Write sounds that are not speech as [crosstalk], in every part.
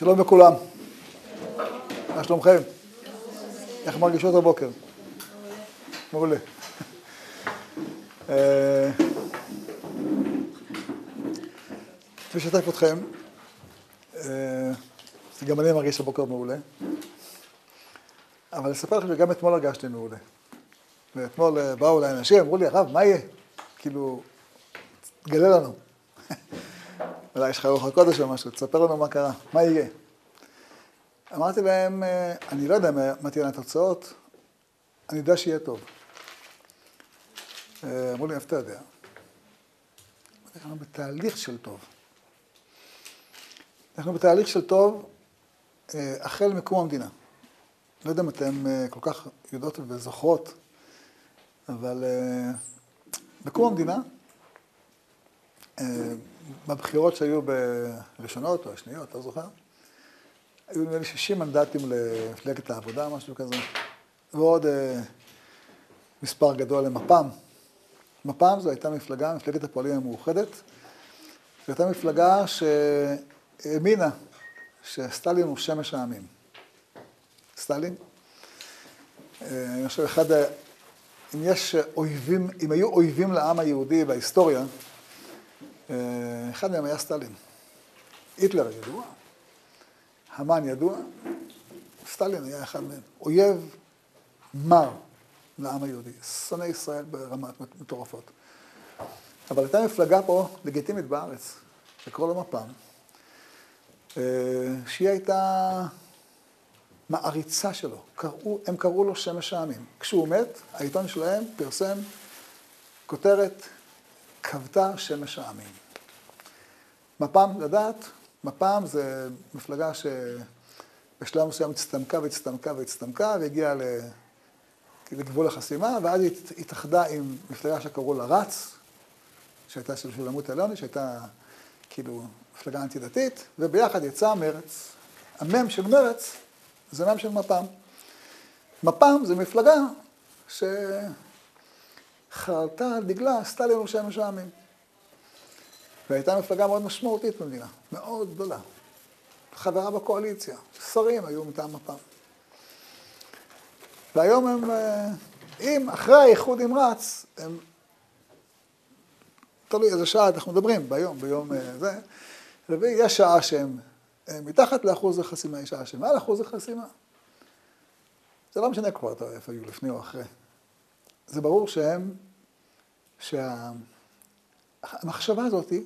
שלום לכולם. מה שלומכם? איך מרגישות הבוקר? מעולה. אה, אני אשתף אתכם, אה, גם אני מרגיש הבוקר מעולה, אבל אספר לכם שגם אתמול הרגשתי מעולה. ואתמול אה, באו אליי אנשים, אמרו לי, הרב, מה יהיה? כאילו, תגלה לנו. אולי יש לך רוח הקודש או משהו, תספר לנו מה קרה, מה יהיה. אמרתי להם, אה, אני לא יודע מה תהיינה התוצאות, אני יודע שיהיה טוב. אה, אמרו לי, איפה אתה יודע? אנחנו בתהליך של טוב. אנחנו בתהליך של טוב אה, החל מקום המדינה. לא יודע אם אתן כל כך יודעות וזוכרות, אבל בקום המדינה, בבחירות שהיו בראשונות או השניות, לא זוכר, היו נדמה לי 60 מנדטים למפלגת העבודה, משהו כזה, ועוד אה, מספר גדול למפ"ם. מפ"ם זו הייתה מפלגה, מפלגת הפועלים המאוחדת, זו הייתה מפלגה שהאמינה שסטלין הוא שמש העמים. סטלין, אה, אני חושב, אחד, אם יש אויבים, אם היו אויבים לעם היהודי בהיסטוריה, אחד מהם היה סטלין. היטלר ידוע, המן ידוע, סטלין היה אחד מהם. אויב מר לעם היהודי, שונא ישראל ברמת מטורפות. אבל הייתה מפלגה פה לגיטימית בארץ, לקרוא לו מפ"ם, אה, שהיא הייתה מעריצה שלו. קראו, הם קראו לו שמש העמים. כשהוא מת, העיתון שלהם פרסם כותרת, כבתה שמש העמים. מפ"ם, לדעת, מפ"ם זה מפלגה שבשלב מסוים הצטמקה והצטמקה והצטמקה והגיעה לגבול החסימה, ואז היא התאחדה עם מפלגה שקראו לה רץ, שהייתה של שולמות אלוני, שהייתה כאילו מפלגה אנטי-דתית, וביחד יצא מרץ. המם של מרץ זה מם של מפ"ם. מפ"ם זה מפלגה שחרתה על דגלה הוא שמש העמים. והייתה מפלגה מאוד משמעותית במדינה, מאוד גדולה. חברה בקואליציה, שרים היו מטעם מפ"ם. והיום הם, אה, אם אחרי האיחוד עם רץ, הם, תלוי איזה שעה אנחנו מדברים, ביום, ביום אה, זה, ויש שעה שהם מתחת לאחוז החסימה, יש שעה שהם מעל אחוז החסימה. זה לא משנה כבר איפה היו, לפני או אחרי. זה ברור שהם, שהמחשבה הזאת היא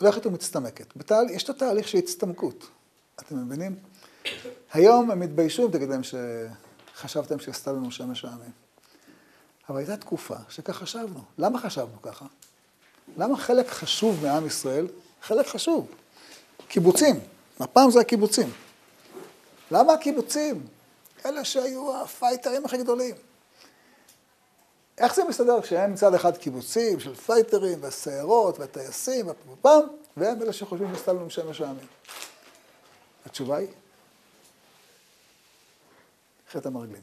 הולכת ומצטמקת. בתהל... יש את התהליך של הצטמקות, אתם מבינים? היום הם התביישו אם תגיד להם שחשבתם שעשתה לנו שמש העמים. אבל הייתה תקופה שכך חשבנו. למה חשבנו ככה? למה חלק חשוב מעם ישראל, חלק חשוב, קיבוצים, הפעם זה הקיבוצים. למה הקיבוצים? אלה שהיו הפייטרים הכי גדולים. איך זה מסתדר כשהם מצד אחד קיבוצים של פייטרים והסיירות והטייסים והפעם, והם אלה שחושבים שסתם לנו שמש העמים? התשובה היא, חטא המרגלים.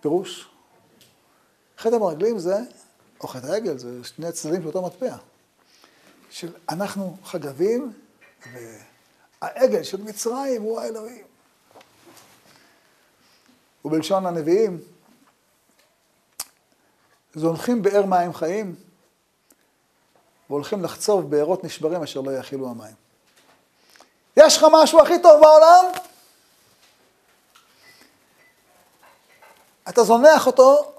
פירוש, חטא המרגלים זה, או חטא העגל, זה שני צדדים של אותו מטבע. של אנחנו חגבים, והעגל של מצרים הוא האלוהים. ובלשון הנביאים, זונחים באר מים חיים, והולכים לחצוב בארות נשברים אשר לא יכילו המים. יש לך משהו הכי טוב בעולם? אתה זונח אותו,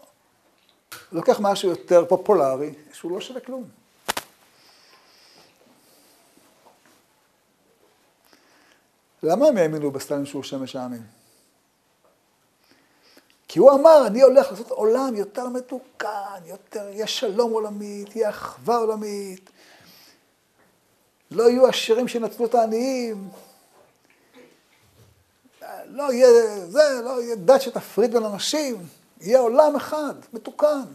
לוקח משהו יותר פופולרי, שהוא לא שווה כלום. למה הם האמינו בסטלין שהוא שמש העמים? כי הוא אמר, אני הולך לעשות עולם יותר מתוקן, יותר, יהיה שלום עולמי, תהיה אחווה עולמית, לא יהיו עשירים שינצלו את העניים, לא יהיה זה, לא יהיה דת שתפריד בין אנשים, יהיה עולם אחד, מתוקן,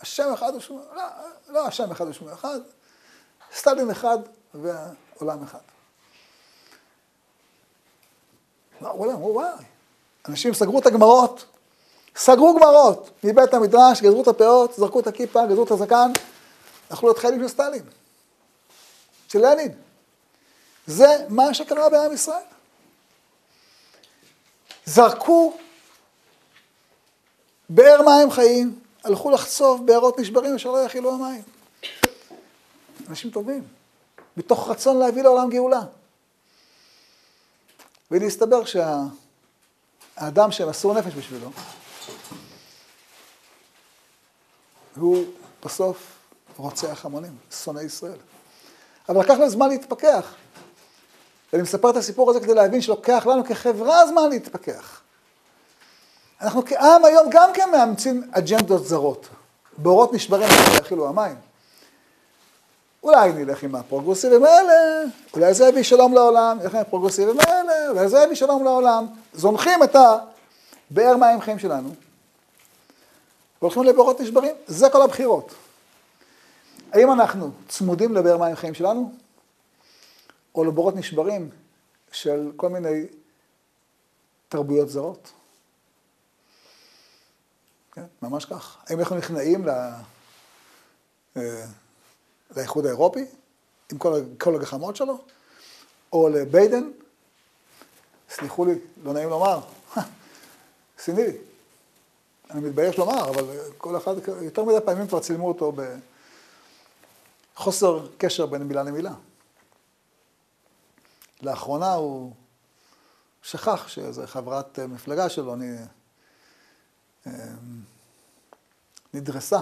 השם אחד ושמו, לא, לא השם אחד ושמו אחד, סטלין אחד ועולם אחד. וואו, וואי, אנשים סגרו את הגמרות. סגרו גמרות מבית המדרש, גזרו את הפאות, זרקו את הכיפה, גזרו את הזקן, יכלו להיות חיילים של סטלין, של לנין. זה מה שקרה בעם ישראל. זרקו באר מים חיים, הלכו לחצוב בארות נשברים אשר לא יכילו המים. אנשים טובים, מתוך רצון להביא לעולם גאולה. ולהסתבר שהאדם שהם מסרו נפש בשבילו, הוא בסוף רוצח המונים, שונא ישראל. אבל לקח לנו זמן להתפכח. ואני מספר את הסיפור הזה כדי להבין שלוקח לנו כחברה זמן להתפכח. אנחנו כעם היום גם כן מאמצים אג'נדות זרות. בורות נשברים יכילו המים. אולי נלך עם הפרוגרסיבים האלה, אולי זה יביא שלום לעולם, נלך עם הפרוגרסיבים האלה, אולי זה יביא שלום לעולם. זונחים את הבאר מים חיים שלנו, והולכים לבורות נשברים, זה כל הבחירות. האם אנחנו צמודים לבאר מים חיים שלנו, או לבורות נשברים של כל מיני תרבויות זרות? כן, ממש כך. האם אנחנו נכנעים ל... אה, לאיחוד האירופי, עם כל, כל הגחמות שלו, או לביידן, סליחו לי, לא נעים לומר, [laughs] סיני. אני מתבייש לומר, אבל כל אחד, יותר מדי פעמים כבר צילמו אותו בחוסר קשר בין מילה למילה. לאחרונה הוא שכח שאיזו חברת מפלגה שלו אה, נדרסה,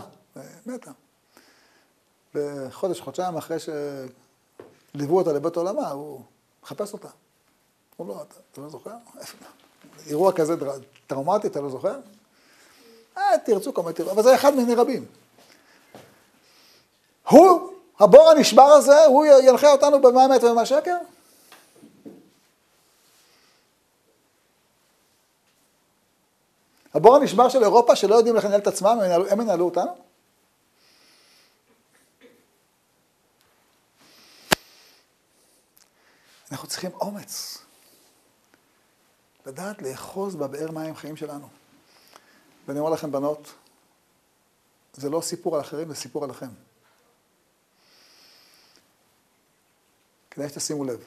מתה. וחודש, חודשיים אחרי שליוו אותה לבית עולמה, הוא מחפש אותה. הוא לא, אתה, אתה לא זוכר? אירוע כזה טראומטי, אתה לא זוכר? אה, תרצו כמה תרצו, אבל זה אחד מני רבים. הוא, הבור הנשבר הזה, הוא ינחה אותנו במה אמת ובמה שקר? הבור הנשבר של אירופה, שלא יודעים איך לנהל את עצמם, הם ינהלו אותנו? אנחנו צריכים אומץ. לדעת לאחוז בבאר מים חיים שלנו. ואני אומר לכם, בנות, זה לא סיפור על אחרים, זה סיפור עליכם. כדאי שתשימו לב.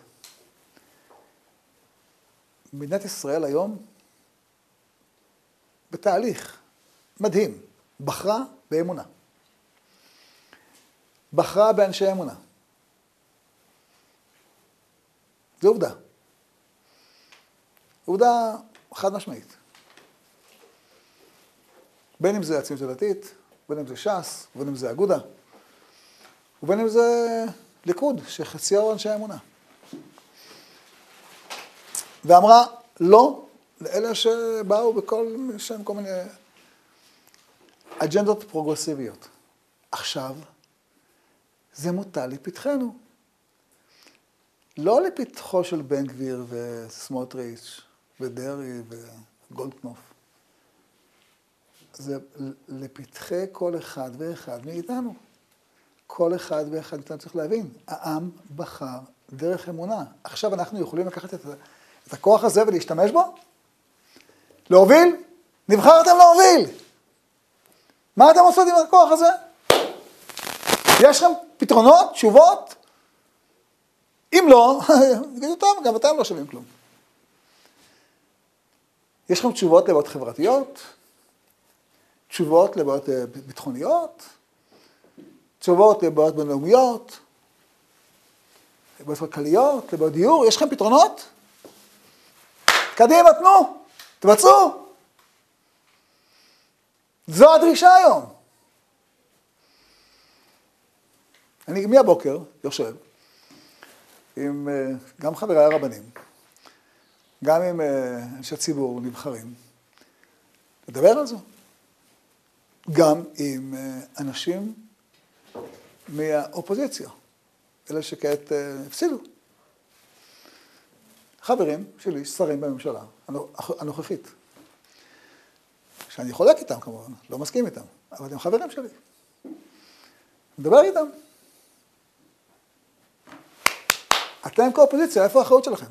מדינת ישראל היום בתהליך מדהים, בחרה באמונה. בחרה באנשי אמונה. זו עובדה. עובדה חד משמעית. בין אם זה הציונות הדתית, בין אם זה ש"ס, בין אם זה אגודה, ובין אם זה ליכוד, שחציו אנשי אמונה. ואמרה לא לאלה שבאו בכל שם כל מיני אג'נדות פרוגרסיביות. עכשיו, זה מוטל לפתחנו. לא לפתחו של בן גביר וסמוטריץ' ודרעי וגולדקנופ. זה לפתחי כל אחד ואחד מאיתנו. כל אחד ואחד מאיתנו צריך להבין, העם בחר דרך אמונה. עכשיו אנחנו יכולים לקחת את, את הכוח הזה ולהשתמש בו? להוביל? נבחרתם להוביל. מה אתם עושים עם הכוח הזה? יש לכם פתרונות, תשובות? אם לא, [laughs] תגידו, טוב, גם אתם לא שווים כלום. יש לכם תשובות לבעיות חברתיות, תשובות לבעיות אה, ביטחוניות, תשובות לבעיות בינלאומיות, לבעיות כלכליות, לבעיות דיור, יש לכם פתרונות? קדימה, תנו, תבצעו. זו הדרישה היום. אני מהבוקר יושב, עם אה, גם חבריי הרבנים, גם עם אה, אנשי ציבור נבחרים, לדבר על זה. גם עם אה, אנשים מהאופוזיציה, אלה שכעת הפסידו. חברים שלי, שרים בממשלה הנוכחית, שאני חולק איתם כמובן, לא מסכים איתם, אבל הם חברים שלי. מדבר איתם. אתם כאופוזיציה, איפה האחריות שלכם?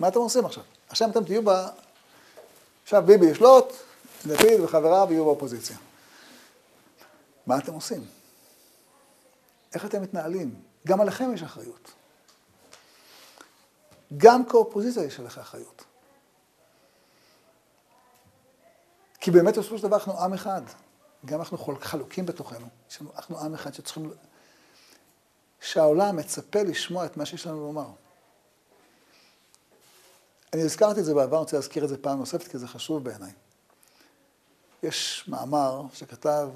מה אתם עושים עכשיו? עכשיו אתם תהיו ב... עכשיו ביבי ישלוט, לפיד וחבריו יהיו באופוזיציה. מה אתם עושים? איך אתם מתנהלים? גם עליכם יש אחריות. גם כאופוזיציה יש עליך אחריות. כי באמת בסופו של דבר אנחנו עם אחד. גם אנחנו חלוקים בתוכנו. אנחנו עם אחד שצריכים... שהעולם מצפה לשמוע את מה שיש לנו לומר. אני הזכרתי את זה בעבר, אני רוצה להזכיר את זה פעם נוספת, כי זה חשוב בעיניי. יש מאמר שכתב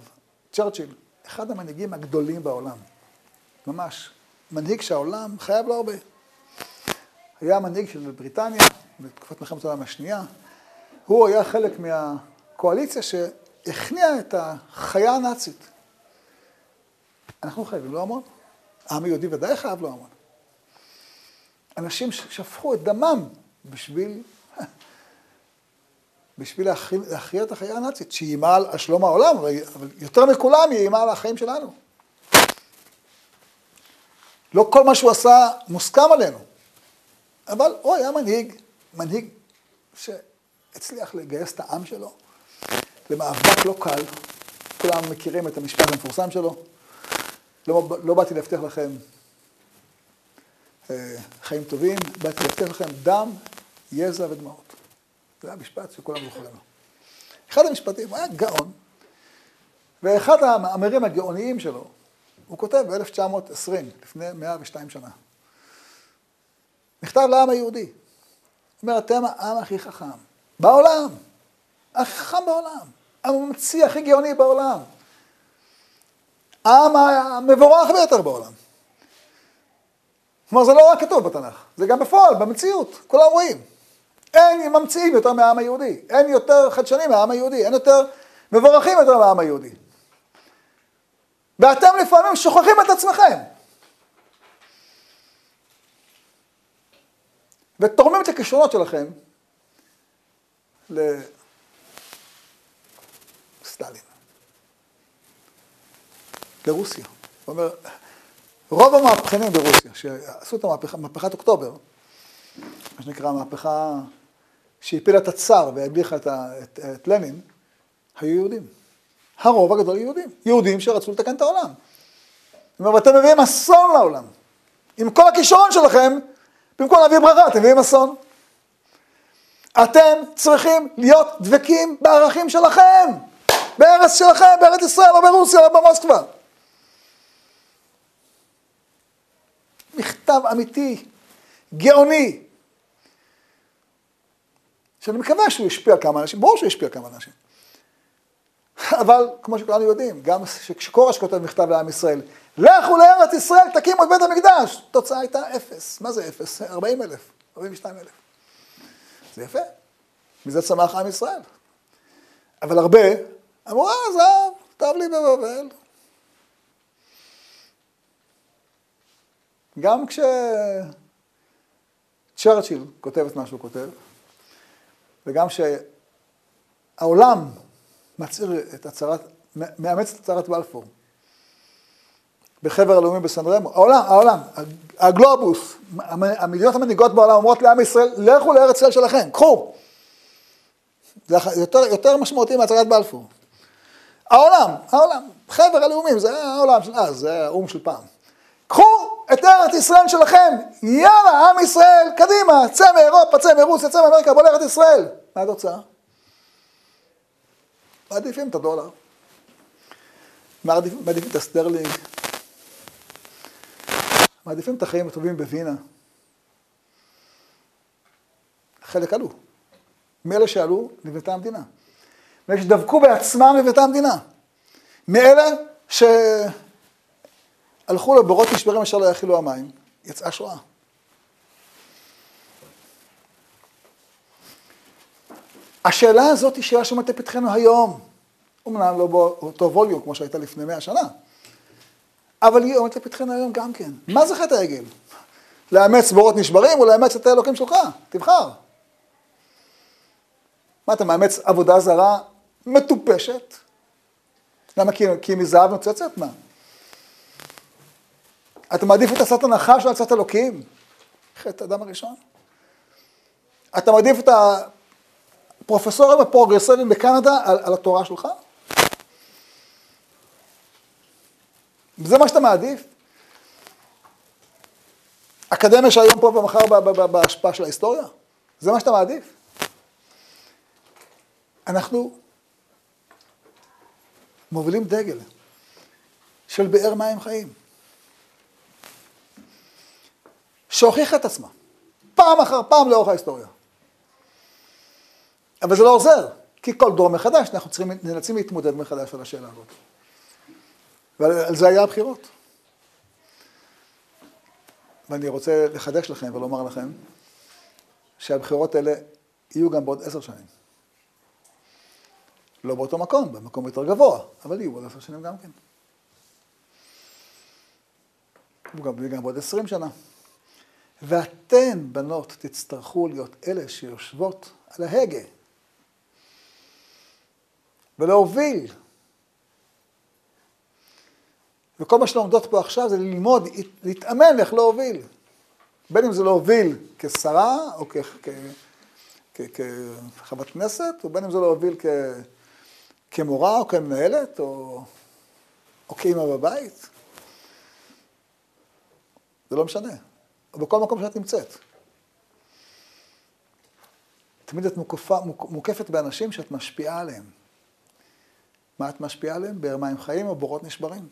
צ'רצ'יל, אחד המנהיגים הגדולים בעולם. ממש. מנהיג שהעולם חייב לו הרבה. היה מנהיג של בריטניה בתקופת מלחמת העולם השנייה. הוא היה חלק מהקואליציה שהכניעה את החיה הנאצית. אנחנו חייבים לו המון. העם היהודי ודאי חייב לו המון. אנשים ששפכו את דמם בשביל, בשביל להכריע את החיה הנאצית, שהיא איימה על שלום העולם, אבל יותר מכולם היא איימה על החיים שלנו. לא כל מה שהוא עשה מוסכם עלינו, אבל הוא היה מנהיג, מנהיג שהצליח לגייס את העם שלו למאבק לא קל. כולם מכירים את המשפט המפורסם שלו. לא, לא באתי להבטיח לכם אה, חיים טובים, באתי להבטיח לכם דם, יזע ודמעות. זה המשפט שכולם זוכרים לו. אחד המשפטים, הוא היה גאון, ואחד המאמרים הגאוניים שלו, הוא כותב ב-1920, לפני 102 שנה. מכתב לעם היהודי. הוא אומר, אתם העם הכי חכם בעולם, הכי חכם בעולם, הממציא הכי גאוני בעולם, העם המבורך ביותר בעולם. כלומר, זה לא רק כתוב בתנ"ך, זה גם בפועל, במציאות, כולם רואים. אין ממציאים יותר מהעם היהודי, אין יותר חדשנים מהעם היהודי, אין יותר מבורכים יותר מהעם היהודי. ואתם לפעמים שוכחים את עצמכם. ותורמים את הכישרונות שלכם לסטלין, לרוסיה. הוא אומר, רוב המהפכנים ברוסיה, שעשו את המהפכה, מהפכת אוקטובר, מה שנקרא מהפכה שהפילה את הצאר והדליכה את, את, את לנין, היו יהודים. הרוב הגדול יהודים. יהודים שרצו לתקן את העולם. זאת אומרת, ואתם מביאים אסון לעולם. עם כל הכישרון שלכם, במקום להביא ברכה, אתם מביאים אסון. אתם צריכים להיות דבקים בערכים שלכם, בארץ שלכם, בארץ ישראל, לא ברוסיה, לא במוסקבה. מכתב אמיתי, גאוני, שאני מקווה שהוא ישפיע על כמה אנשים, ברור שהוא ישפיע על כמה אנשים. אבל כמו שכולנו יודעים, גם כשקורש כותב מכתב לעם ישראל, לכו לארץ ישראל, תקימו את בית המקדש. התוצאה הייתה אפס. מה זה אפס? 40 אלף, 42 אלף. זה יפה. מזה צמח עם ישראל. אבל הרבה אמרו, אה, עזוב, טוב לי בבבל. גם כשצ'רצ'יל כותב את מה שהוא כותב, וגם כשהעולם מצהיר את הצהרת, מאמץ את הצהרת בלפור. בחבר הלאומי בסן רמו, העולם, העולם, הגלובוס, המדינות המנהיגות בעולם אומרות לעם ישראל, לכו לארץ ישראל שלכם, קחו. זה יותר, יותר משמעותי מהצהרת בלפור. העולם, העולם, חבר הלאומים, זה העולם של אז, זה האו"ם של פעם. קחו את ארץ ישראל שלכם, יאללה, עם ישראל, קדימה, צא מאירופה, צא מרוסיה, צא מאמריקה, בוא לארץ ישראל. מה התוצאה? מעדיפים את הדולר. מעדיפים, מעדיפים את הסטרלינג. מעדיפים את החיים הטובים בווינה. חלק עלו. מאלה שעלו, נבנתה המדינה. מאלה שדבקו בעצמם, נבנתה המדינה. מאלה שהלכו לבורות נשברים אשר לא יכילו המים, יצאה שואה. השאלה הזאת היא שאלה שעומדת לפתחנו היום. אומנם לא באותו ווליום כמו שהייתה לפני מאה שנה, אבל היא עומדת לפתחנו היום גם כן. מה זה חטא העגל? לאמץ בורות נשברים או לאמץ את האלוקים שלך? תבחר. מה, אתה מאמץ עבודה זרה מטופשת? למה? כי, כי מזהב נוצצת? מה? אתה מעדיף את עצת הנחש על עצת אלוקים? חטא האדם הראשון. אתה מעדיף את הפרופסורים הפרוגרסיביים בקנדה על, על התורה שלך? זה מה שאתה מעדיף? אקדמיה שהיום פה ומחר בהשפעה של ההיסטוריה? זה מה שאתה מעדיף? אנחנו מובילים דגל של באר מים חיים, שהוכיחה את עצמה, פעם אחר פעם לאורך ההיסטוריה. אבל זה לא עוזר, כי כל דור מחדש אנחנו צריכים, נאלצים להתמודד מחדש על השאלה הזאת. ועל זה היה הבחירות. ואני רוצה לחדש לכם ולומר לכם שהבחירות האלה יהיו גם בעוד עשר שנים. לא באותו מקום, במקום יותר גבוה, אבל יהיו בעוד עשר שנים גם כן. וגם, גם בעוד עשרים שנה. ואתן, בנות, תצטרכו להיות אלה שיושבות על ההגה ולהוביל. וכל מה שלומדות פה עכשיו זה ללמוד, להתאמן איך להוביל. בין אם זה להוביל כשרה או כחברת כנסת, ובין אם זה להוביל כ... כמורה או כמנהלת או, או כאימא בבית. זה לא משנה. בכל מקום שאת נמצאת. תמיד את מוקפה, מוקפת באנשים שאת משפיעה עליהם. מה את משפיעה עליהם? באר מים חיים או בורות נשברים?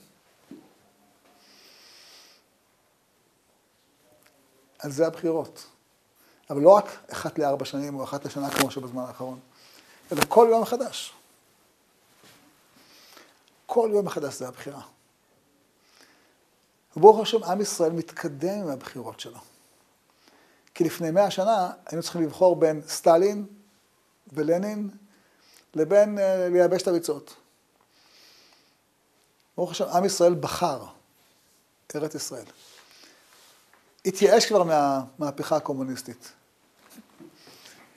על זה הבחירות. אבל לא רק אחת לארבע שנים או אחת לשנה כמו שבזמן האחרון, אלא כל יום מחדש. כל יום מחדש זה הבחירה. וברוך השם, עם ישראל מתקדם עם הבחירות שלו. כי לפני מאה שנה היינו צריכים לבחור בין סטלין ולנין לבין uh, לייבש את הביצות. ברוך השם, עם ישראל בחר ארץ ישראל. התייאש כבר מהמהפכה הקומוניסטית.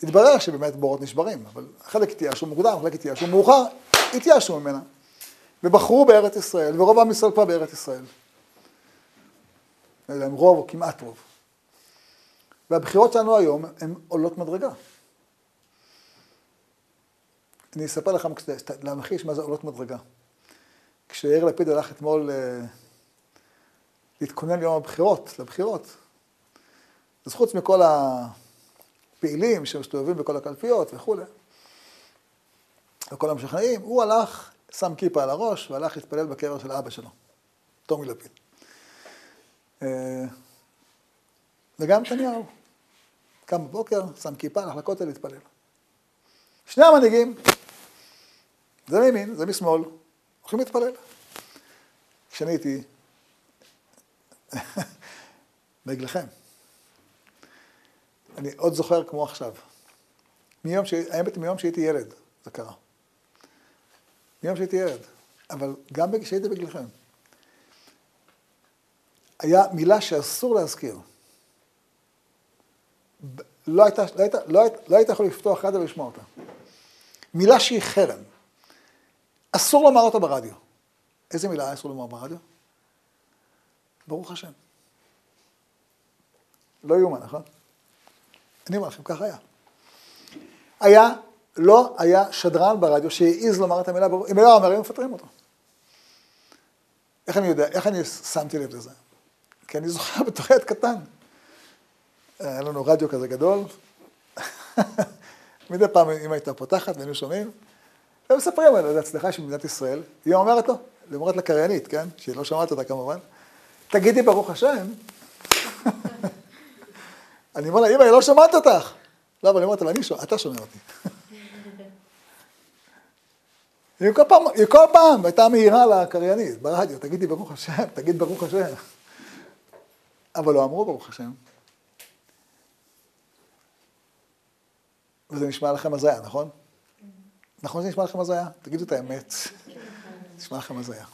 התברר שבאמת בורות נשברים, אבל חלק התייאשו מוקדם, חלק התייאשו מאוחר, התייאשו ממנה. ובחרו בארץ ישראל, ורוב עם ישראל כבר בארץ ישראל. לא יודע אם רוב או כמעט רוב. והבחירות שלנו היום הן עולות מדרגה. אני אספר לך להמחיש מה זה עולות מדרגה. כשיאיר לפיד הלך אתמול אה, להתכונן ליום הבחירות, לבחירות, אז חוץ מכל הפעילים שמסתובבים בכל הקלפיות וכולי, וכל המשכנעים, הוא הלך שם כיפה על הראש והלך להתפלל בקבר של אבא שלו, טומי לפיד. אה, וגם נתניהו, קם בבוקר, שם כיפה, הלך לכותל להתפלל. שני המנהיגים, זה מימין, זה משמאל, הולכים להתפלל. כשאני הייתי [laughs] בגללכם. אני עוד זוכר כמו עכשיו. מיום ש... האמת, מיום שהייתי ילד, זה קרה. מיום שהייתי ילד, אבל גם כשהייתי בגילכם. היה מילה שאסור להזכיר. לא היית, לא היית, לא היית, לא היית יכול לפתוח רדיו ולשמוע אותה. מילה שהיא חרם. אסור לומר אותה ברדיו. איזה מילה אסור לומר ברדיו? ברוך השם. לא יאומן, נכון? אני אומר לכם, ככה היה. היה לא היה שדרן ברדיו שהעז לומר את המילה ברור, אם היה אומר, היו מפטרים אותו. איך אני יודע, איך אני שמתי לב לזה? כי אני זוכר [laughs] בתור ילד קטן. היה לנו רדיו כזה גדול, [laughs] מדי פעם אמא הייתה פותחת והיינו שומעים, ומספרים על ההצלחה של מדינת ישראל, היא אומרת לו, אומרת לקריינית, כן? שהיא לא שומעת אותה כמובן, תגידי ברוך השם. [laughs] אני אומר לה, אמא, היא לא שומעת אותך. לא, אבל אני אומרת לה, אתה שומע אותי. היא כל פעם, היא כל פעם הייתה מהירה לקריינית ברדיו, תגידי ברוך השם, תגיד ברוך השם. אבל לא אמרו ברוך השם. וזה נשמע לכם הזיה, נכון? נכון זה נשמע לכם הזיה? תגידו את האמת. נשמע לכם הזיה.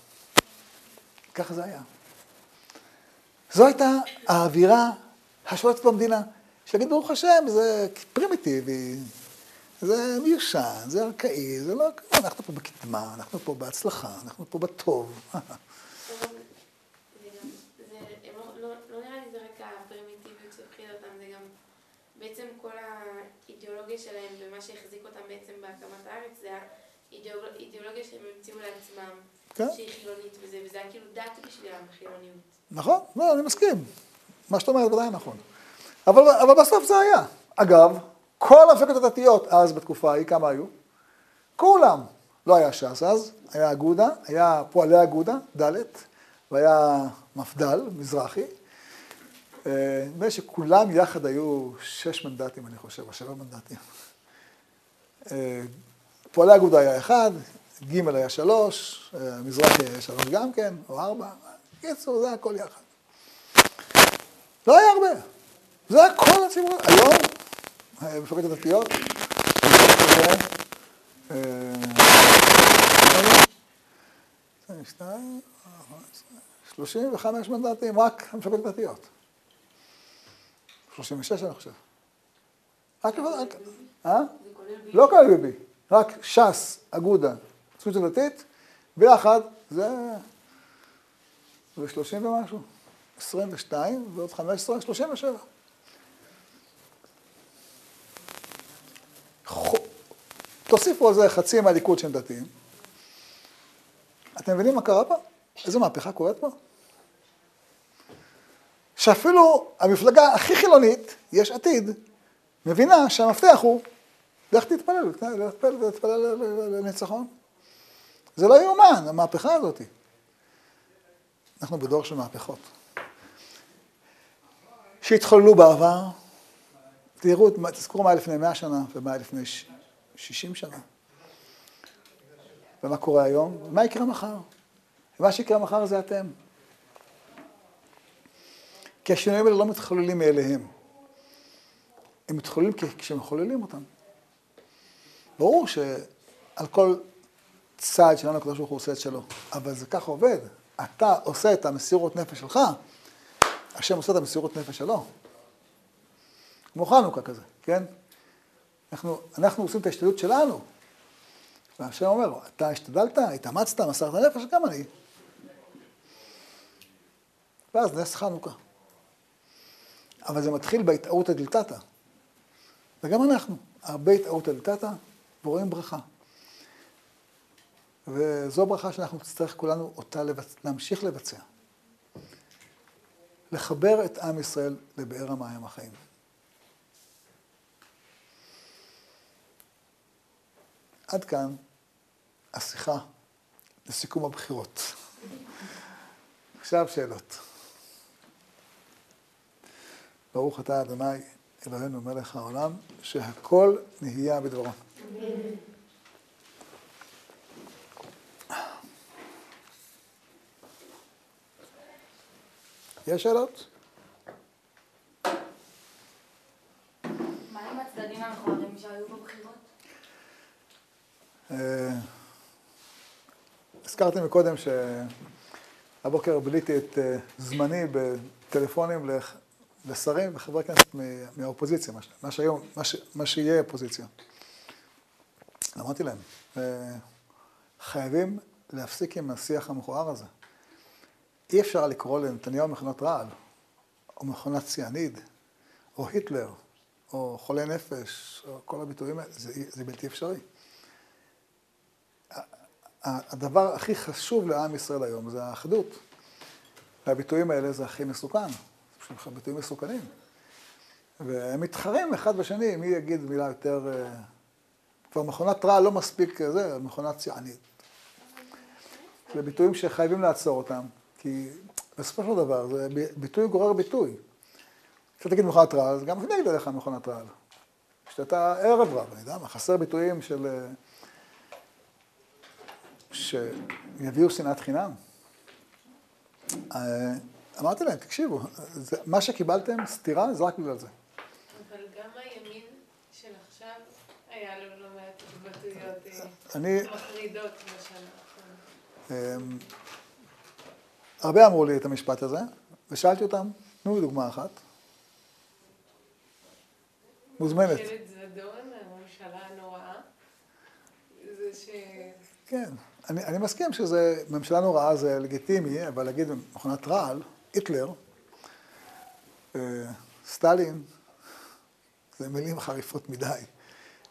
ככה זה היה. זו הייתה האווירה השולטת במדינה. שיגיד ברוך השם, זה פרימיטיבי, זה מיושן, זה ארכאי, זה לא... אנחנו פה בקדמה, אנחנו פה בהצלחה, אנחנו פה בטוב. [laughs] בעצם כל האידיאולוגיה שלהם ומה שהחזיק אותם בעצם בהקמת הארץ זה האידיאולוגיה שהם המציאו לעצמם, כן. שהיא חילונית וזה, וזה היה כאילו דת בשבילם, חילוניות. נכון, לא, אני מסכים. מה שאת אומרת ודאי נכון. אבל, אבל בסוף זה היה. אגב, כל המפלגות הדתיות אז בתקופה ההיא, כמה היו? כולם. לא היה ש"ס אז, היה אגודה, היה פועלי אגודה, ד', והיה מפד"ל, מזרחי. אה, נדמה לי שכולם יחד היו שש מנדטים, אני חושב, או שבע מנדטים. אה, פועלי אגודה היה אחד, ג' היה שלוש, אה, מזרחי היה שלוש גם כן, או ארבע. בקיצור, זה הכל יחד. לא היה הרבה. זה הכל הציבור. היום, מפלגת הדתיות, שלושים וחמש מנדטים, רק המפלגות הדתיות. שלושים ושש, אני חושב. רק, רק, אה? לא כולל ביבי, רק ש"ס, אגודה, ציונות הדתית, ביחד זה, זה שלושים ומשהו. עשרים ושתיים ועוד חמש עשרה, שלושים ושבע. תוסיפו על זה חצי מהליכוד שהם דתיים. אתם מבינים מה קרה פה? איזה מהפכה קורית פה? שאפילו המפלגה הכי חילונית, יש עתיד, מבינה שהמפתח הוא, לך תתפלל, תתפלל ותתפלל לניצחון. זה לא יאומן, המהפכה הזאת. אנחנו בדור של מהפכות. שהתחוללו בעבר, תראו, תזכרו מה לפני מאה שנה ומה לפני שישים שנה. ומה קורה היום? מה יקרה מחר? ומה שיקרה מחר זה אתם. כי השינויים האלה לא מתחוללים מאליהם. הם מתחוללים כשמחוללים אותם. ברור שעל כל צעד שלנו הקדוש ברוך הוא עושה את שלו, אבל זה ככה עובד. אתה עושה את המסירות נפש שלך, השם עושה את המסירות נפש שלו. כמו חנוכה כזה, כן? אנחנו, אנחנו עושים את ההשתדלות שלנו. והשם אומר, אתה השתדלת, התאמצת, מסרת נפש, גם אני. ואז נס חנוכה. אבל זה מתחיל בהתערות הדלתתא. וגם אנחנו, הרבה התערות הדלתתא, ורואים ברכה. וזו ברכה שאנחנו נצטרך כולנו אותה לבצ... להמשיך לבצע. לחבר את עם ישראל לבאר המים החיים. עד כאן השיחה לסיכום הבחירות. [laughs] עכשיו שאלות. ברוך אתה ה' אלוהינו מלך העולם, שהכל נהיה בדברו. יש שאלות? מה עם הצדדים המכוערים שהיו בבחירות? אה, הזכרתי מקודם שהבוקר ביליתי את אה, זמני בטלפונים לשרים וחברי כנסת מהאופוזיציה, מה שהיום, מה, ש, מה שיהיה אופוזיציה. אמרתי להם, אה, חייבים להפסיק עם השיח המכוער הזה. אי אפשר לקרוא לנתניהו מכונת רעל, או מכונת ציאניד, או היטלר, או חולה נפש, או כל הביטויים האלה, זה, זה בלתי אפשרי. הדבר הכי חשוב לעם ישראל היום זה האחדות. והביטויים האלה זה הכי מסוכן, פשוט ביטויים מסוכנים. והם מתחרים אחד בשני, מי יגיד מילה יותר... אה, כבר מכונת רעל לא מספיק זה, מכונת ציאנית. זה ביטויים שחייבים לעצור אותם. כי בסופו של דבר, זה ביטוי גורר ביטוי. כשאתה תגיד מכונת רעל, אז גם אני אגיד עליך מכונת רעל. כשאתה ערב רב, אני יודע מה, חסר ביטויים של... אה, שיביאו שנאת חינם. אמרתי להם, תקשיבו, זה, מה שקיבלתם, סתירה, זה רק בגלל זה. אבל גם הימין של עכשיו, היה לו לא מעט התבטאויות אה, מחרידות בשנה האחרונה. הרבה אמרו לי את המשפט הזה, ושאלתי אותם, תנו לי דוגמה אחת. מוזמנת. ממשלת זדון, הממשלה הנוראה, זה ש... כן, אני, אני מסכים שזה, ממשלה נוראה זה לגיטימי, אבל להגיד מכונת רעל, היטלר, אה, סטלין, זה מילים חריפות מדי.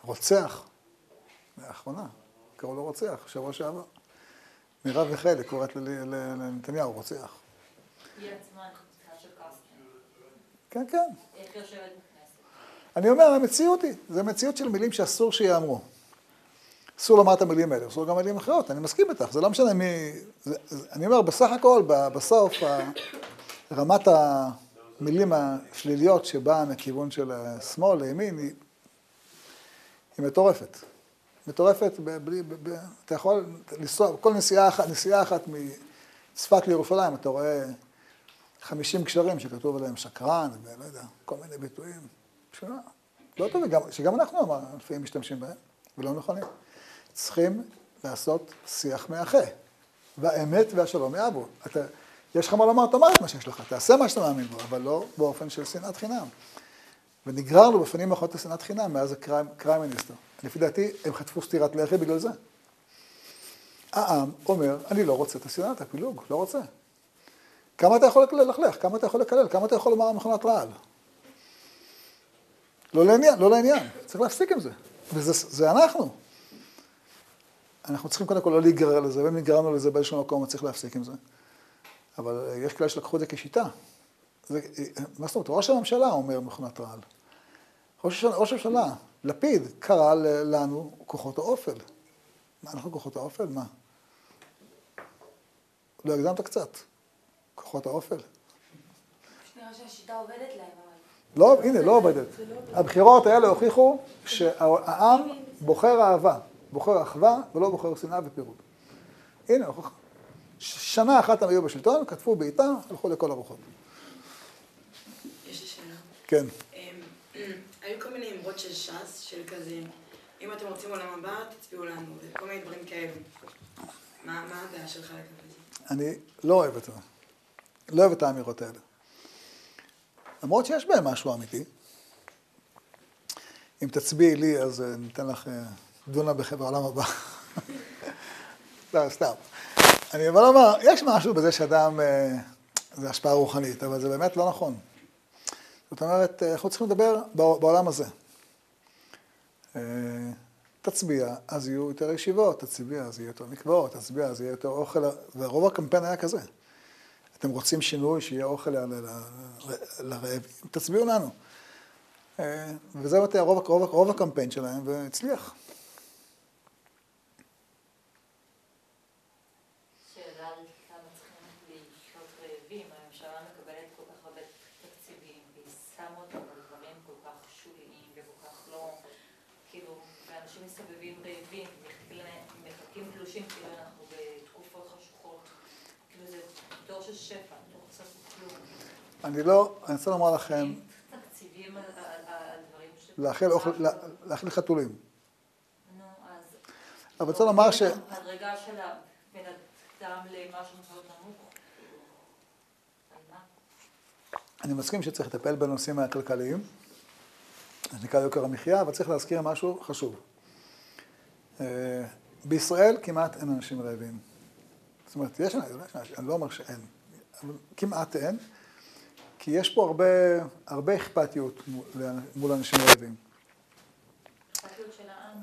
רוצח, לאחרונה, קראו לו רוצח, שבוע שעבר. מרב מיכאלי קוראת לנתניהו רוצח. היא עצמה של. כן, כן. איך יושבת בכנסת? אני אומר, המציאות היא, זו מציאות של מילים שאסור שייאמרו. אסור לומר את המילים האלה, אסור גם מילים אחרות, אני מסכים איתך, זה לא משנה מי... זה, אני אומר, בסך הכל, ב- בסוף, רמת המילים השליליות שבאה מכיוון של השמאל לימין, היא, היא מטורפת. מטורפת, ב- בלי, ב- ב- אתה יכול לנסוע, כל נסיעה אחת, נסיעה אחת מצפת לירושלים, אתה רואה 50 קשרים שכתוב עליהם שקרן, ולא יודע, כל מיני ביטויים. שונה. לא טוב, גם, שגם אנחנו לפעמים משתמשים בהם, ולא נכונים. צריכים לעשות שיח מאחה. והאמת והשלום יעבו. אתה, יש לך מה לומר, תאמר את מה שיש לך, תעשה מה שאתה מאמין בו, אבל לא באופן של שנאת חינם. ונגררנו בפנים האחרונות לשנאת חינם מאז הקריים מיניסטר. לפי דעתי, הם חטפו סטירת לחי בגלל זה. העם אומר, אני לא רוצה את השנאה, את הפילוג, לא רוצה. כמה אתה יכול ללכלך, כמה אתה יכול לקלל, כמה אתה יכול לומר מכונת רעל. לא לעניין, לא לעניין, צריך להפסיק עם זה. וזה זה אנחנו. אנחנו צריכים קודם כל לא להיגרר לזה, ואם נגררנו לזה באיזשהו מקום, אז צריך להפסיק עם זה. אבל יש כאלה שלקחו את זה כשיטה. זה, מה זאת אומרת? ראש הממשלה אומר מכונת רעל. ראש, ראש הממשלה, לפיד, קרא לנו כוחות האופל. מה, אנחנו כוחות האופל? מה? לא הגזמת קצת. כוחות האופל. נראה שהשיטה עובדת להם, אבל... לא, הנה, לא עובדת. הבחירות האלה הוכיחו שהעם בוחר אהבה, בוחר אחווה ולא בוחר שנאה ופירוד. הנה, הוכחה. שנה אחת הם היו בשלטון, כתבו בעיטה, הלכו לכל הרוחות. יש לי שאלה. כן. אמ, [clears throat] היו כל מיני אמרות של ש"ס, של כזה, אם אתם רוצים עולם הבא, תצביעו לנו, וכל מיני דברים כאלה. מה מה הדעה שלך לגבי זה? אני לא אוהב את זה. לא אוהב את האמירות האלה. למרות שיש בהן משהו אמיתי. אם תצביעי לי, אז אה, ניתן לך אה, דונה בחבר העולם הבא. [laughs] לא, סתם. אני אבל אומר, יש משהו בזה שאדם, אה, זה השפעה רוחנית, אבל זה באמת לא נכון. זאת אומרת, אה, אנחנו צריכים לדבר בע- בעולם הזה. אה, תצביע, אז יהיו יותר ישיבות, תצביע, אז יהיו יותר מקוואות, תצביע, אז יהיה יותר אוכל, ורוב הקמפיין היה כזה. אתם רוצים שינוי, שיהיה אוכל ל- ל- ל- לרעב, תצביעו לנו. וזה רוב, רוב, רוב הקמפיין שלהם, והצליח. שאלה על למה צריכים להיות רעבים, הממשלה מקבלת כל כך הרבה תקציבים, והיא שמה אותם על דברים כל כך שוליים וכל כך לא, כאילו, ואנשים מסתובבים רעבים, מחכים להם- מחכים תלושים, כאילו אנחנו בתקופות חשוכות, כאילו זה דור של שפע, דור חסר כלום. אני לא, אני רוצה לומר לכם, תקציבים על- על על דברים ש... להאכיל חתולים. נו, אז... אבל רוצה לומר ש... הדרגה של הבן אדם למשהו מאוד נמוך. אני מסכים שצריך לטפל בנושאים הכלכליים, זה נקרא יוקר המחיה, אבל צריך להזכיר משהו חשוב. אה, בישראל כמעט אין אנשים רעבים. זאת אומרת, יש אנשים, אני לא אומר שאין, כמעט אין, כי יש פה הרבה, הרבה אכפתיות מול- אנשים רעבים. אכפתיות של העם.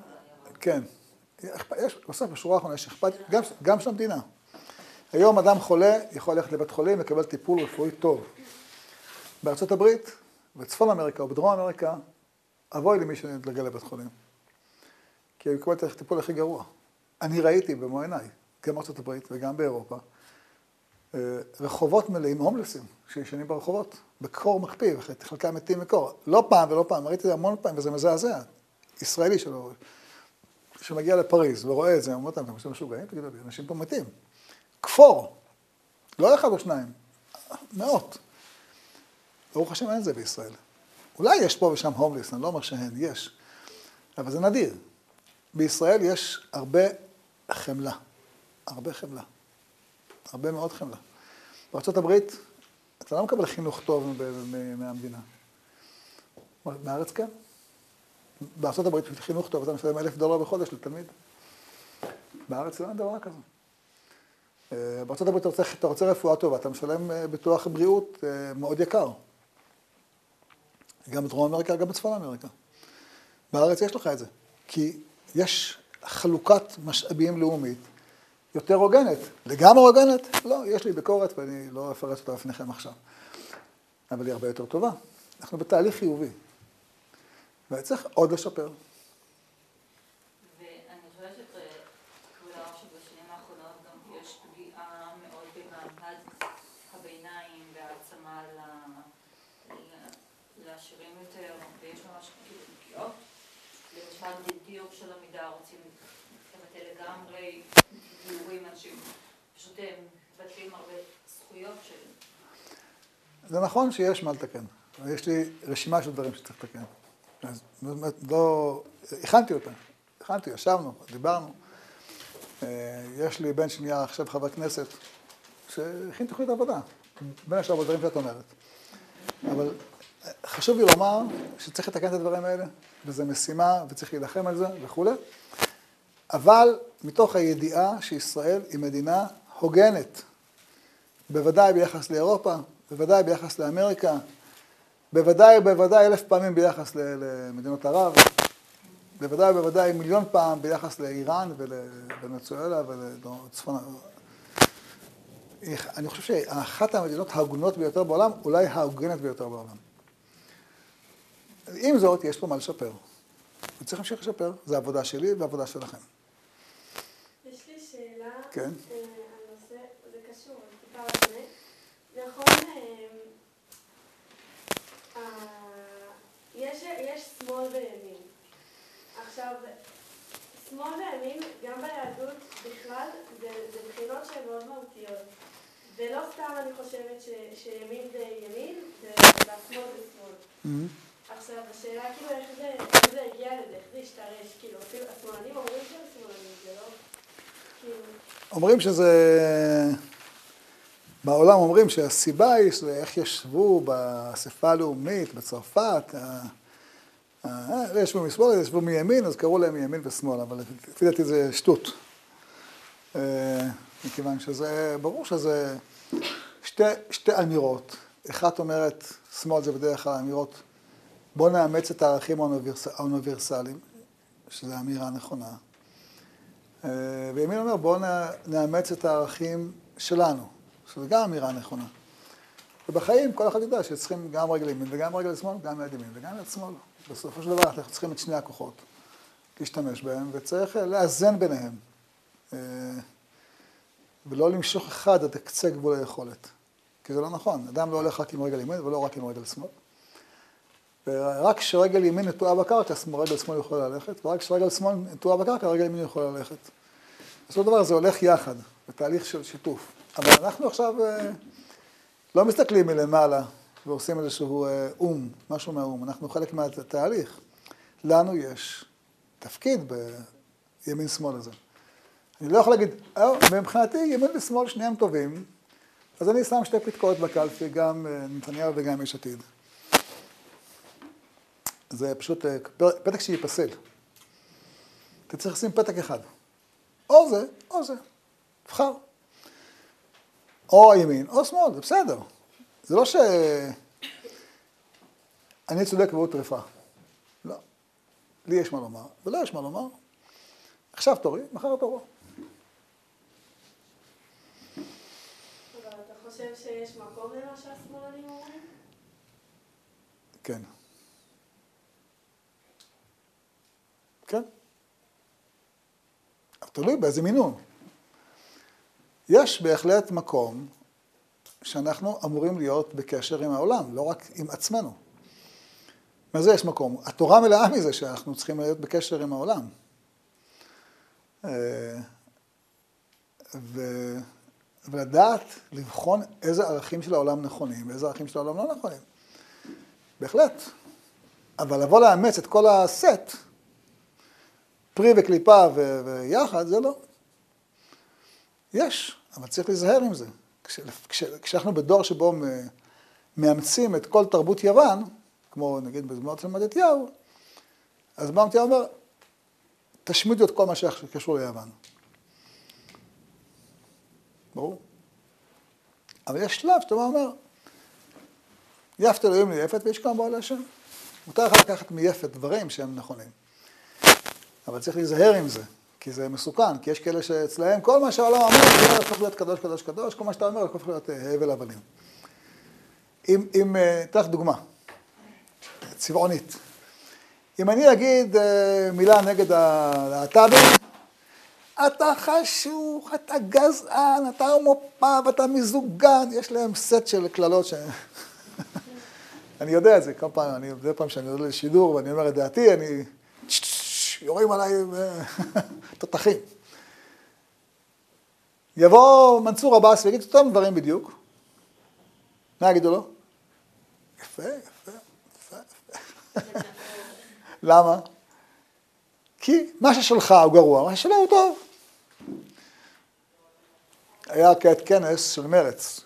כן. יש, בסוף בשורה האחרונה יש אכפת, גם, גם של המדינה. היום אדם חולה יכול ללכת לבית חולים לקבל טיפול רפואי טוב. בארצות הברית, בצפון אמריקה או בדרום אמריקה, אבוי למי שיתגלה לבית חולים. כי הוא יקבל את הטיפול הכי גרוע. אני ראיתי במו עיניי, גם בארצות הברית וגם באירופה, רחובות מלאים הומלסים שישנים ברחובות, בקור מקפיא, וחלקם מתים מקור. לא פעם ולא פעם, ראיתי את זה המון פעמים וזה מזעזע. ישראלי שלא... שמגיע לפריז ורואה את זה, אומר אותם, אתם משוגעים? תגידו לי, אנשים פה מתים. כפור, לא אחד או שניים, מאות. ברוך השם אין את זה בישראל. אולי יש פה ושם הומלס, אני לא אומר שאין, יש, אבל זה נדיר. בישראל יש הרבה חמלה, הרבה חמלה, הרבה מאוד חמלה. בארה"ב אתה לא מקבל חינוך טוב מהמדינה. בארץ כן. הברית בשביל חינוך טוב אתה משלם אלף דולר בחודש לתלמיד. בארץ לא אין דבר כזה. אה, הברית אתה רוצה, אתה רוצה רפואה טובה, אתה משלם אה, ביטוח בריאות אה, מאוד יקר. גם בדרום אמריקה, גם בצפון אמריקה. בארץ יש לך את זה. כי יש חלוקת משאבים לאומית יותר הוגנת. לגמרי הוגנת? לא, יש לי ביקורת ואני לא אפרט אותה בפניכם עכשיו. אבל היא הרבה יותר טובה. אנחנו בתהליך חיובי. וצריך עוד לשפר. כאילו של עמידה רוצים לבטל לגמרי פשוט הם מבטלים הרבה זכויות של... זה נכון שיש מה לתקן. יש לי רשימה של דברים שצריך לתקן. אז באמת לא... הכנתי אותה. הכנתי, ישבנו, דיברנו. אה, יש לי בן שנהיה עכשיו חבר כנסת, שהכין תוכנית עבודה. בין השאר בדברים שאת אומרת. אבל אה, חשוב לי לומר שצריך לתקן את הדברים האלה, וזו משימה, וצריך להילחם על זה וכולי. אבל מתוך הידיעה שישראל היא מדינה הוגנת, בוודאי ביחס לאירופה, בוודאי ביחס לאמריקה, בוודאי ובוודאי אלף פעמים ביחס למדינות ערב, בוודאי ובוודאי מיליון פעם ביחס לאיראן ולוונצואלה ולצפון... אני חושב שאחת המדינות ההוגנות ביותר בעולם, אולי ההוגנת ביותר בעולם. עם זאת, יש פה מה לשפר. וצריך להמשיך לשפר, זו עבודה שלי ועבודה שלכם. כן. זה קשור, אבל טיפה לפני. נכון, יש יש שמאל וימין. עכשיו, שמאל וימין, גם ביהדות בכלל, זה זה בחינות שהן מאוד מהותיות. ולא סתם אני חושבת ש- שימין זה ימין, והשמאל זה שמאל. עכשיו, השאלה כאילו איך זה, איך זה הגיע לזה, איך זה השתרש, כאילו, אפילו השמאלנים אומרים שהם שמאלנים, זה לא... אומרים שזה... בעולם אומרים שהסיבה היא איך ישבו באספה הלאומית בצרפת, ה- ה- ישבו משמאל, ישבו מימין, אז קראו להם מימין ושמאל, אבל לפי דעתי זה שטות. אה, מכיוון שזה, ברור שזה שתי, שתי אמירות. אחת אומרת, שמאל זה בדרך כלל אמירות, בואו נאמץ את הערכים האוניברס, האוניברסליים, שזו אמירה נכונה. אה, וימין אומר, בואו נאמץ את הערכים שלנו, שזו גם אמירה נכונה. ובחיים כל אחד יודע שצריכים גם רגל ימין וגם רגל שמאל, גם יד ימין וגם יד שמאל. בסופו של דבר אנחנו צריכים את שני הכוחות, להשתמש בהם, וצריך לאזן ביניהם. אה, ולא למשוך אחד עד קצה גבול היכולת. כי זה לא נכון, אדם לא הולך רק עם רגל ימין ולא רק עם רגל שמאל. ורק כשרגל ימין נטועה בקרקע, רגל שמאל יכול ללכת, ורק כשרגל שמאל נטועה בקרקע, רגל ימין יכול ללכת. בסופו של דבר זה הולך יחד, בתהליך של שיתוף. אבל אנחנו עכשיו אה, לא מסתכלים מלמעלה ועושים איזשהו אה, או"ם, משהו מהאו"ם, אנחנו חלק מהתהליך. לנו יש תפקיד בימין-שמאל הזה. אני לא יכול להגיד, "אה, מבחינתי ימין ושמאל שניהם טובים, אז אני שם שתי פתקאות בקלפי, גם נתניהו וגם יש עתיד. זה פשוט אה, פתק שייפסל. אתה צריך לשים פתק אחד. או זה, או זה. תבחר. או הימין, או שמאל, זה בסדר. זה לא ש... אני צודק והוא טרפה. לא. לי יש מה לומר, ולא יש מה לומר. עכשיו תורי, מחר תורו. חושב שיש מקום למה שהשמאלנים אומרים? כן. אבל תלוי באיזה מינון. יש בהחלט מקום שאנחנו אמורים להיות בקשר עם העולם, לא רק עם עצמנו. מה זה יש מקום? התורה מלאה מזה שאנחנו צריכים להיות בקשר עם העולם. אה, ו... ולדעת, לבחון איזה ערכים של העולם נכונים ואיזה ערכים של העולם לא נכונים. בהחלט. אבל לבוא לאמץ את כל הסט, פרי וקליפה ו- ויחד, זה לא. יש, אבל צריך להיזהר עם זה. כש, כש, כשאנחנו בדור שבו מאמצים את כל תרבות יוון, כמו נגיד בזמנות של מתתיהו, אז בא מתתיהו אומר, תשמידו את כל מה שקשור ליוון. ברור. אבל יש שלב שאתה אומר, יפת אלוהים ליפת וישכם בו על השם. מותר לך לקחת מיפת דברים שהם נכונים. אבל צריך להיזהר עם זה, כי זה מסוכן, כי יש כאלה שאצלהם כל מה שהעולם אומר, זה הופך להיות קדוש, קדוש, קדוש, כל מה שאתה אומר הופך להיות הבל הבלים. אם, אם, אתן לך דוגמה. צבעונית. אם אני אגיד אה, מילה נגד הלהט"בים, אתה חשוך, אתה גזען, אתה הומופב, אתה מיזוגן, יש להם סט של קללות ש... [laughs] אני יודע את זה, כל פעם, אני, מדי פעם שאני עולה לשידור ואני אומר את דעתי, אני... יורים עליי אה, [laughs] תותחים. יבוא מנסור עבאס ויגיד את אותם דברים בדיוק. מה יגידו לו? יפה, יפה, יפה, יפה. [laughs] למה? כי מה ששלך הוא גרוע, מה ששלו הוא טוב. היה כעת כנס של מרץ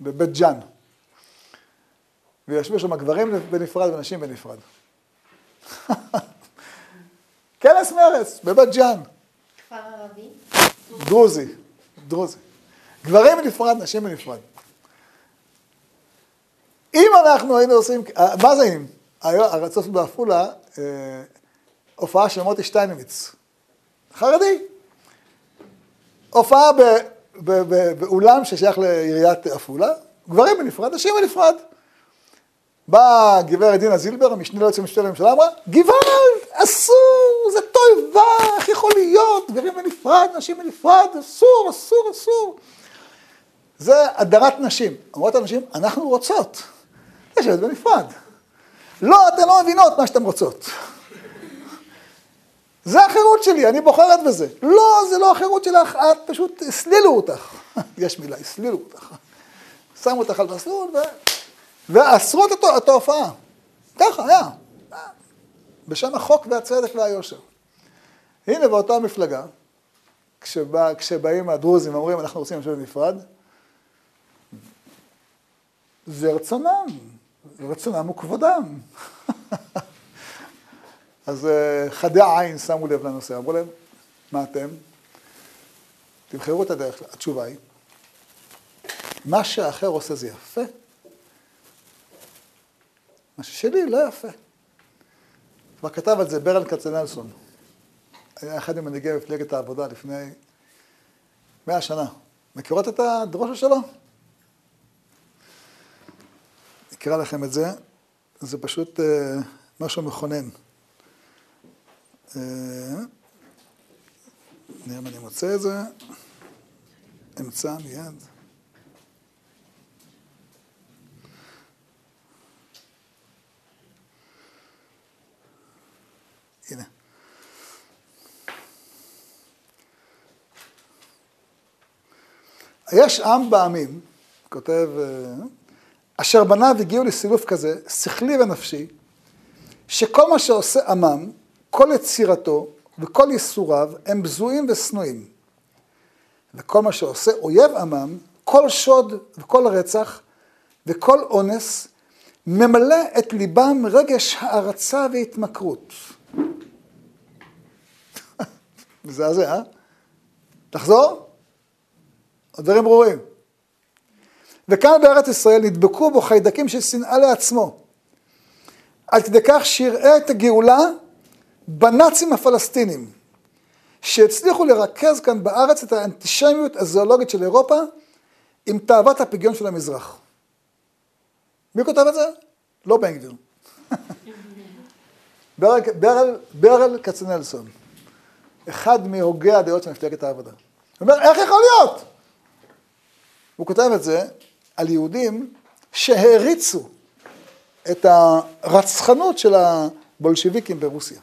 בבית ג'אן, וישבו שם גברים בנפרד ונשים בנפרד. [laughs] כנס מרץ בבית ג'אן. כפר ערבי? דרוזי, דרוזי. גברים בנפרד, נשים בנפרד. אם אנחנו היינו עושים, מה זה אם? הרצוף בעפולה, אה, הופעה של מוטי שטיינמיץ, חרדי. הופעה באולם ששייך לעיריית עפולה, גברים בנפרד, נשים בנפרד. באה גברת דינה זילבר, המשנה ליועץ המשפטי לממשלה, אמרה, גוואלד, אסור, זה תועבה, איך יכול להיות, גברים בנפרד, נשים בנפרד, אסור, אסור, אסור. זה הדרת נשים. אומרות הנשים, אנחנו רוצות לשבת בנפרד. לא, אתן לא מבינות מה שאתן רוצות. זה החירות שלי, אני בוחרת בזה. לא, זה לא החירות שלך, את פשוט הסלילו אותך. [laughs] יש מילה, הסלילו אותך. שמו אותך על מסלול ו... ואסרו את ההופעה. ככה היה. בשם החוק והצדק והיושר. הנה באותה מפלגה, כשבא, כשבאים הדרוזים ואומרים אנחנו רוצים לשבת בנפרד, זה רצונם, רצונם וכבודם. [laughs] אז אה, חדי העין שמו לב לנושא, אמרו להם, מה אתם? תבחרו את הדרך. התשובה היא, מה שהאחר עושה זה יפה, מה ששלי לא יפה. כבר כתב על זה ברל כצנלסון. היה אחד ממנהיגי מפלגת העבודה לפני מאה שנה. מכירות את הדרושה שלו? אקרא לכם את זה, זה פשוט uh, משהו מכונן. Uh, נראה אם אני מוצא את זה, אמצע מיד. הנה. יש עם בעמים, כותב, אה, אשר בניו הגיעו לסילוף כזה, שכלי ונפשי, שכל מה שעושה עמם, כל יצירתו וכל ייסוריו הם בזויים ושנואים. וכל מה שעושה אויב עמם, כל שוד וכל רצח וכל אונס, ממלא את ליבם רגש הערצה והתמכרות. [laughs] מזעזע, אה? תחזור? הדברים ברורים. וכאן בארץ ישראל נדבקו בו חיידקים של שנאה לעצמו. עד כדי כך שיראה את הגאולה בנאצים הפלסטינים, שהצליחו לרכז כאן בארץ את האנטישמיות הזואולוגית של אירופה עם תאוות הפגיון של המזרח. מי כותב את זה? לא בן גביר. [laughs] ברל, כצנלסון. אחד מהוגי הדעות של מפלגת העבודה. הוא אומר, איך יכול להיות? הוא כותב את זה על יהודים שהריצו את הרצחנות של הבולשיביקים ברוסיה.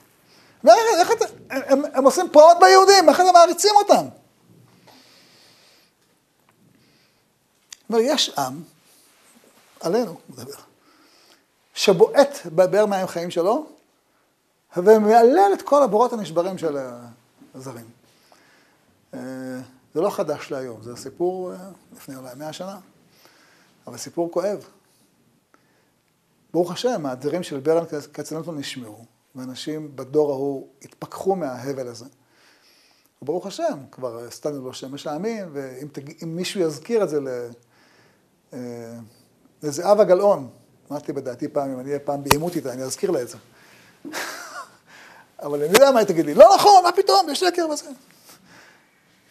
ואיך, איך הם, הם עושים פרעות ביהודים, איך אתם מעריצים אותם? אומר, יש עם, עלינו, הוא מדבר, שבועט בבאר מים חיים שלו, ומהלל את כל הבורות הנשברים של הזרים. אה, זה לא חדש להיום, זה סיפור אה, לפני אולי מאה שנה, אבל סיפור כואב. ברוך השם, הדברים של ברן כצנלטון נשמעו, ואנשים בדור ההוא התפכחו מההבל הזה. וברוך השם, כבר סתנו לו שמש העמים, ואם תג... מישהו יזכיר את זה אה, לזהבה גלאון, אמרתי בדעתי פעם, אם אני אהיה פעם בעימות איתה, אני אזכיר לה את זה. [laughs] אבל אני יודע מה היא תגיד לי, לא נכון, מה פתאום, יש שקר בזה.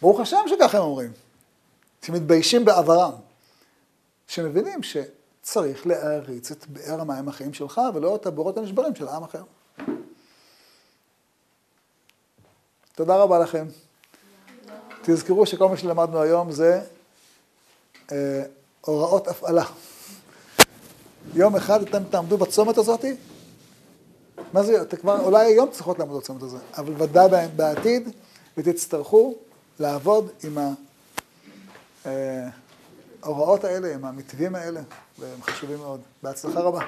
ברוך השם שככה הם אומרים, שמתביישים בעברם, שמבינים צריך להעריץ את באר המים החיים שלך, ולא את הבורות הנשברים של עם אחר. תודה רבה לכם. תזכרו שכל מה שלמדנו היום זה אה, הוראות הפעלה. יום אחד אתם תעמדו בצומת הזאתי, מה זה, אתם כבר, אולי היום צריכות לעמוד בצומת הזה, אבל ודאי בעתיד, ותצטרכו לעבוד עם ההוראות האלה, עם המתווים האלה, והם חשובים מאוד. בהצלחה רבה.